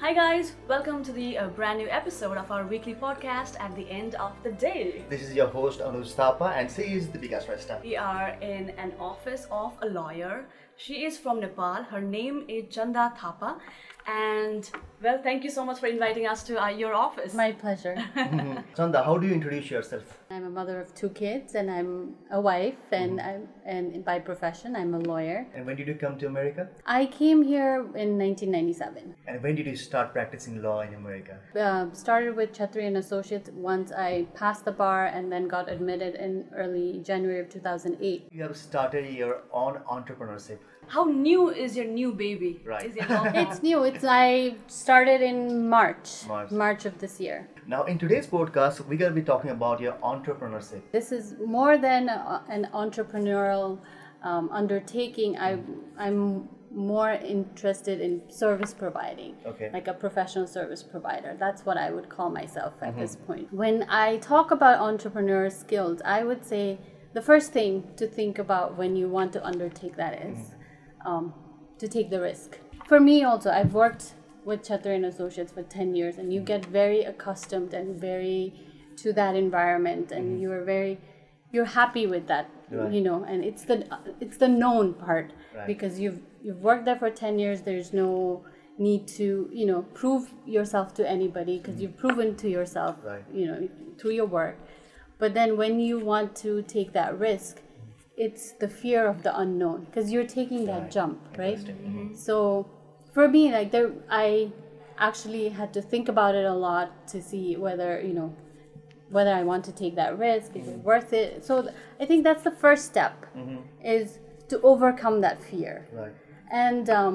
Hi, guys, welcome to the uh, brand new episode of our weekly podcast at the end of the day. This is your host Anuj Thapa and she is Deepika Shrestha. We are in an office of a lawyer. She is from Nepal. Her name is Chanda Thapa. And well, thank you so much for inviting us to uh, your office. My pleasure. Chanda, how do you introduce yourself? I'm a mother of two kids, and I'm a wife, and I'm and by profession I'm a lawyer. And when did you come to America? I came here in 1997. And when did you start practicing law in America? Uh, started with Chatri and Associates once I passed the bar, and then got admitted in early January of 2008. You have started your own entrepreneurship. How new is your new baby? Right. Is your? It's new. It's I started in March, March. of this year. Now, in today's podcast, we're going to be talking about your entrepreneurship. This is more than a, an entrepreneurial um, undertaking. I, mm-hmm. I'm more interested in service providing, Okay. like a professional service provider. That's what I would call myself at this mm-hmm. point. When I talk about entrepreneur skills, I would say the first thing to think about when you want to undertake that is mm-hmm. Um, to take the risk. For me, also, I've worked with Chatri and Associates for 10 years, and you get very accustomed and very to that environment, and you're very you're happy with that Right. you know and it's the it's the known part Right. because you've you've worked there for 10 years there's no need to you know prove yourself to anybody because you've proven to yourself Right. you know through your work but then when you want to take that risk it's the fear of the unknown because you're taking that Right. jump right? Interesting. Mm-hmm. Mm-hmm. so for me like there i actually had to think about it a lot to see whether you know whether i want to take that risk is it mm-hmm. worth it? So th- i think that's the first step is to overcome that fear. Right. and um,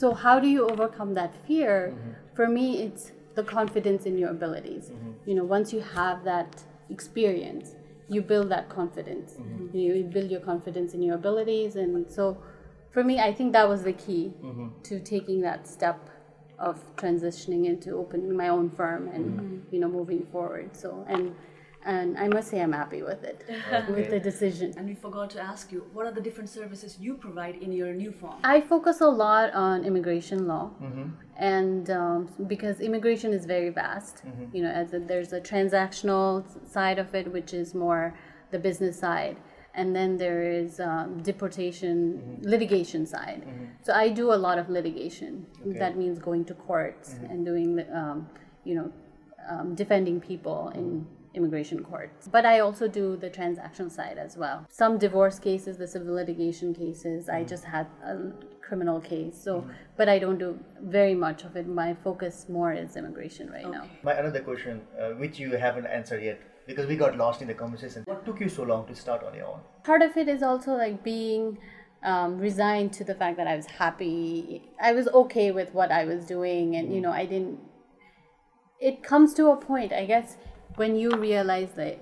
so how do you overcome that fear? For me it's the confidence in your abilities. You know once you have that experience you build that confidence. Mm-hmm. You, you build your confidence in your abilities and so for me i think that was the key mm-hmm. to taking that step of transitioning into opening my own firm and mm-hmm. you know moving forward. So and and i must say i'm happy with it with the decision. And we forgot to ask you, what are the different services you provide in your new firm? I focus a lot on immigration law, and um, because immigration is very vast, you know, as a, there's a transactional side of it, which is more the business side, and then there is um, deportation litigation side. So I do a lot of litigation. That means going to courts and doing, the, um, you know, um, defending people in immigration courts. But I also do the transaction side as well. Some divorce cases, the civil litigation cases. I just had a criminal case, so but I don't do very much of it. My focus more is immigration right now. My another question, uh, which you haven't answered yet, because we got lost in the conversation. What took you so long to start on your own? Part of it is also like being um, resigned to the fact that I was happy. I was okay with what I was doing, and you know, I didn't. It comes to a point, I guess, when you realize that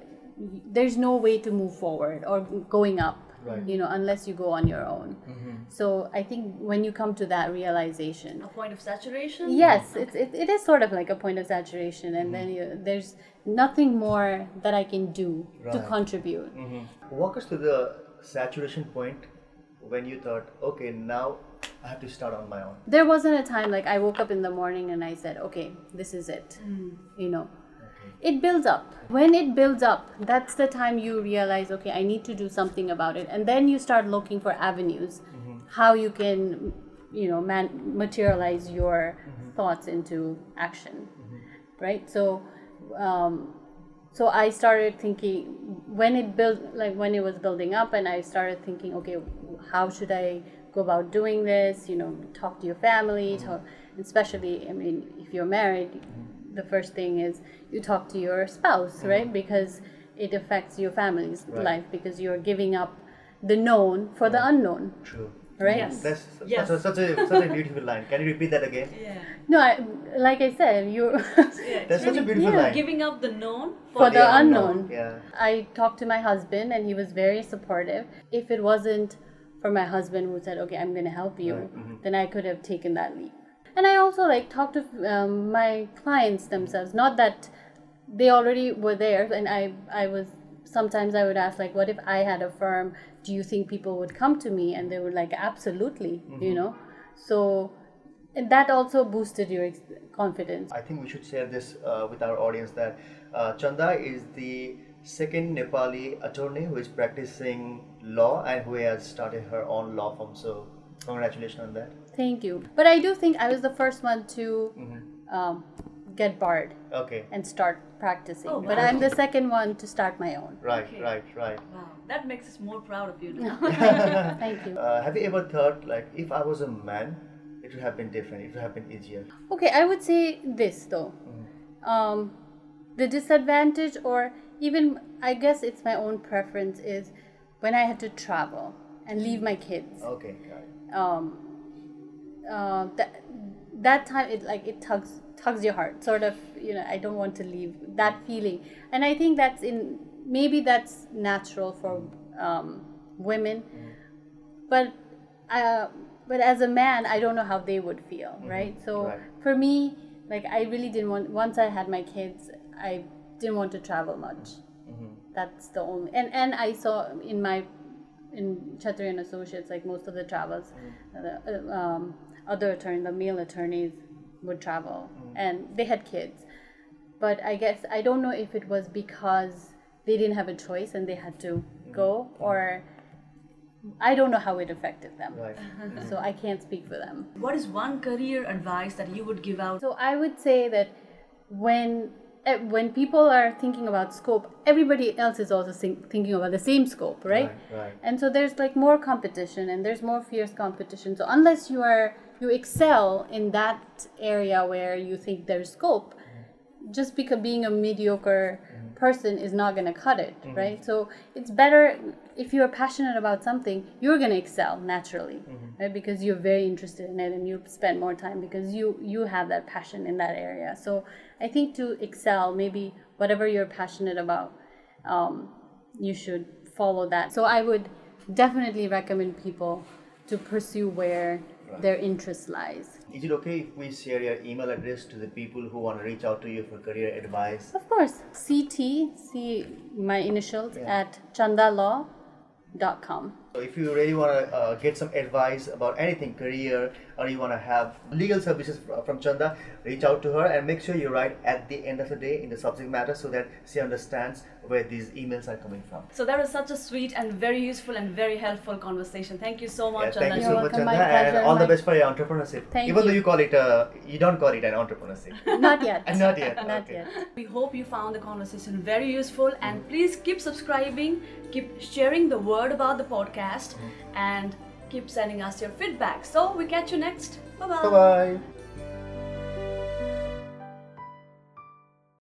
there's no way to move forward or going up. Right. You know, unless you go on your own. Mm-hmm. So I think when you come to that realization, A point of saturation? yes, it's it, it is sort of like a point of saturation, and then mm-hmm. you, there's nothing more that I can do to Right. contribute. Mm-hmm. Walk us to the saturation point when you thought, okay, now I have to start on my own. there wasn't a time like I woke up in the morning and I said, okay, this is it. Mm. You know, it builds up. When it builds up, that's the time you realize, okay, I need to do something about it. And then you start looking for avenues mm-hmm. how you can, you know, man- materialize your mm-hmm. thoughts into action. Mm-hmm. Right? So, um, so I started thinking when it built like when it was building up and I started thinking okay how should I go about doing this you know talk to your family talk especially I mean if you're married the first thing is you talk to your spouse mm. right because it affects your family's Right. life because you're giving up the known for the mm. unknown True. right Yes. That's Yes. such, a, such a such a beautiful line. Can you repeat that again? Yeah. no I, like I said you yeah That's such a beautiful yeah, line. Giving up the known for the unknown Yeah. I talked to my husband and he was very supportive. If it wasn't for my husband who said, "Okay, I'm going to help you," mm-hmm. then I could have taken that leap. And I also like talked to um, my clients themselves. Not that they already were there, and I I was sometimes I would ask like, "What if I had a firm? Do you think people would come to me?" And they were like, "Absolutely," you know. So and that also boosted your ex- confidence. I think we should share this uh, with our audience that uh, Chanda is the second Nepali attorney who is practicing law and who has started her own law firm. So, congratulations on that. Thank you. But I do think I was the first one to um, get barred Okay. and start practicing. Oh, but. I'm the second one to start my own. Right, Okay. right, right. Wow, that makes us more proud of you now. Thank you. Uh, have you ever thought, like, if I was a man, it would have been different, it would have been easier? Okay, I would say this though. Um, the disadvantage, or even I guess it's my own preference, is when I had to travel and leave my kids. Okay, got it. Um, uh, that that time it like it tugs tugs your heart, sort of. You know, I don't want to leave that feeling, and I think that's in maybe that's natural for um, women, but uh, but as a man, I don't know how they would feel, right? So Right. for me, like I really didn't want. Once I had my kids, I didn't want to travel much. That's the only. And and I saw in my in Chatri and Associates, like most of the travels, the uh, um, other attorney, the male attorneys would travel, mm. and they had kids. But I guess I don't know if it was because they didn't have a choice and they had to mm. go, or I don't know how it affected them. Right. Mm-hmm. So I can't speak for them. what is one career advice that you would give out? So I would say that when eh, when people are thinking about scope, everybody else is also think, thinking about the same scope, right? Right, right. And so there's like more competition and there's more fierce competition. So unless you are you excel in that area where you think there's scope, just because being a mediocre mm-hmm. person is not going to cut it, mm-hmm. right? So it's better if you're passionate about something, you're going to excel naturally, mm-hmm. right? Because you're very interested in it and you spend more time because you you have that passion in that area. So I think to excel, maybe whatever you're passionate about, um, you should follow that. So I would definitely recommend people to pursue where their interest lies. Is it okay if we share your email address to the people who want to reach out to you for career advice? Of course, CT, see my initials Yeah. at chandalaw.com. So if you really want to uh, get some advice about anything, career, or you want to have legal services from Chanda, reach out to her and make sure you write at the end of the day in the subject matter so that she understands where these emails are coming from. So that was such a sweet and very useful and very helpful conversation. Thank you so Yeah, much, thank you so You're much, welcome. Chanda, My and pleasure. all the best for your entrepreneurship. Thank Even though you. you call it, uh, you don't call it an entrepreneurship. Not yet. Not yet. Not okay. yet. We hope you found the conversation very useful and please keep subscribing, keep sharing the word about the podcast, and keep sending us your feedback. So we catch you next. Bye Bye bye.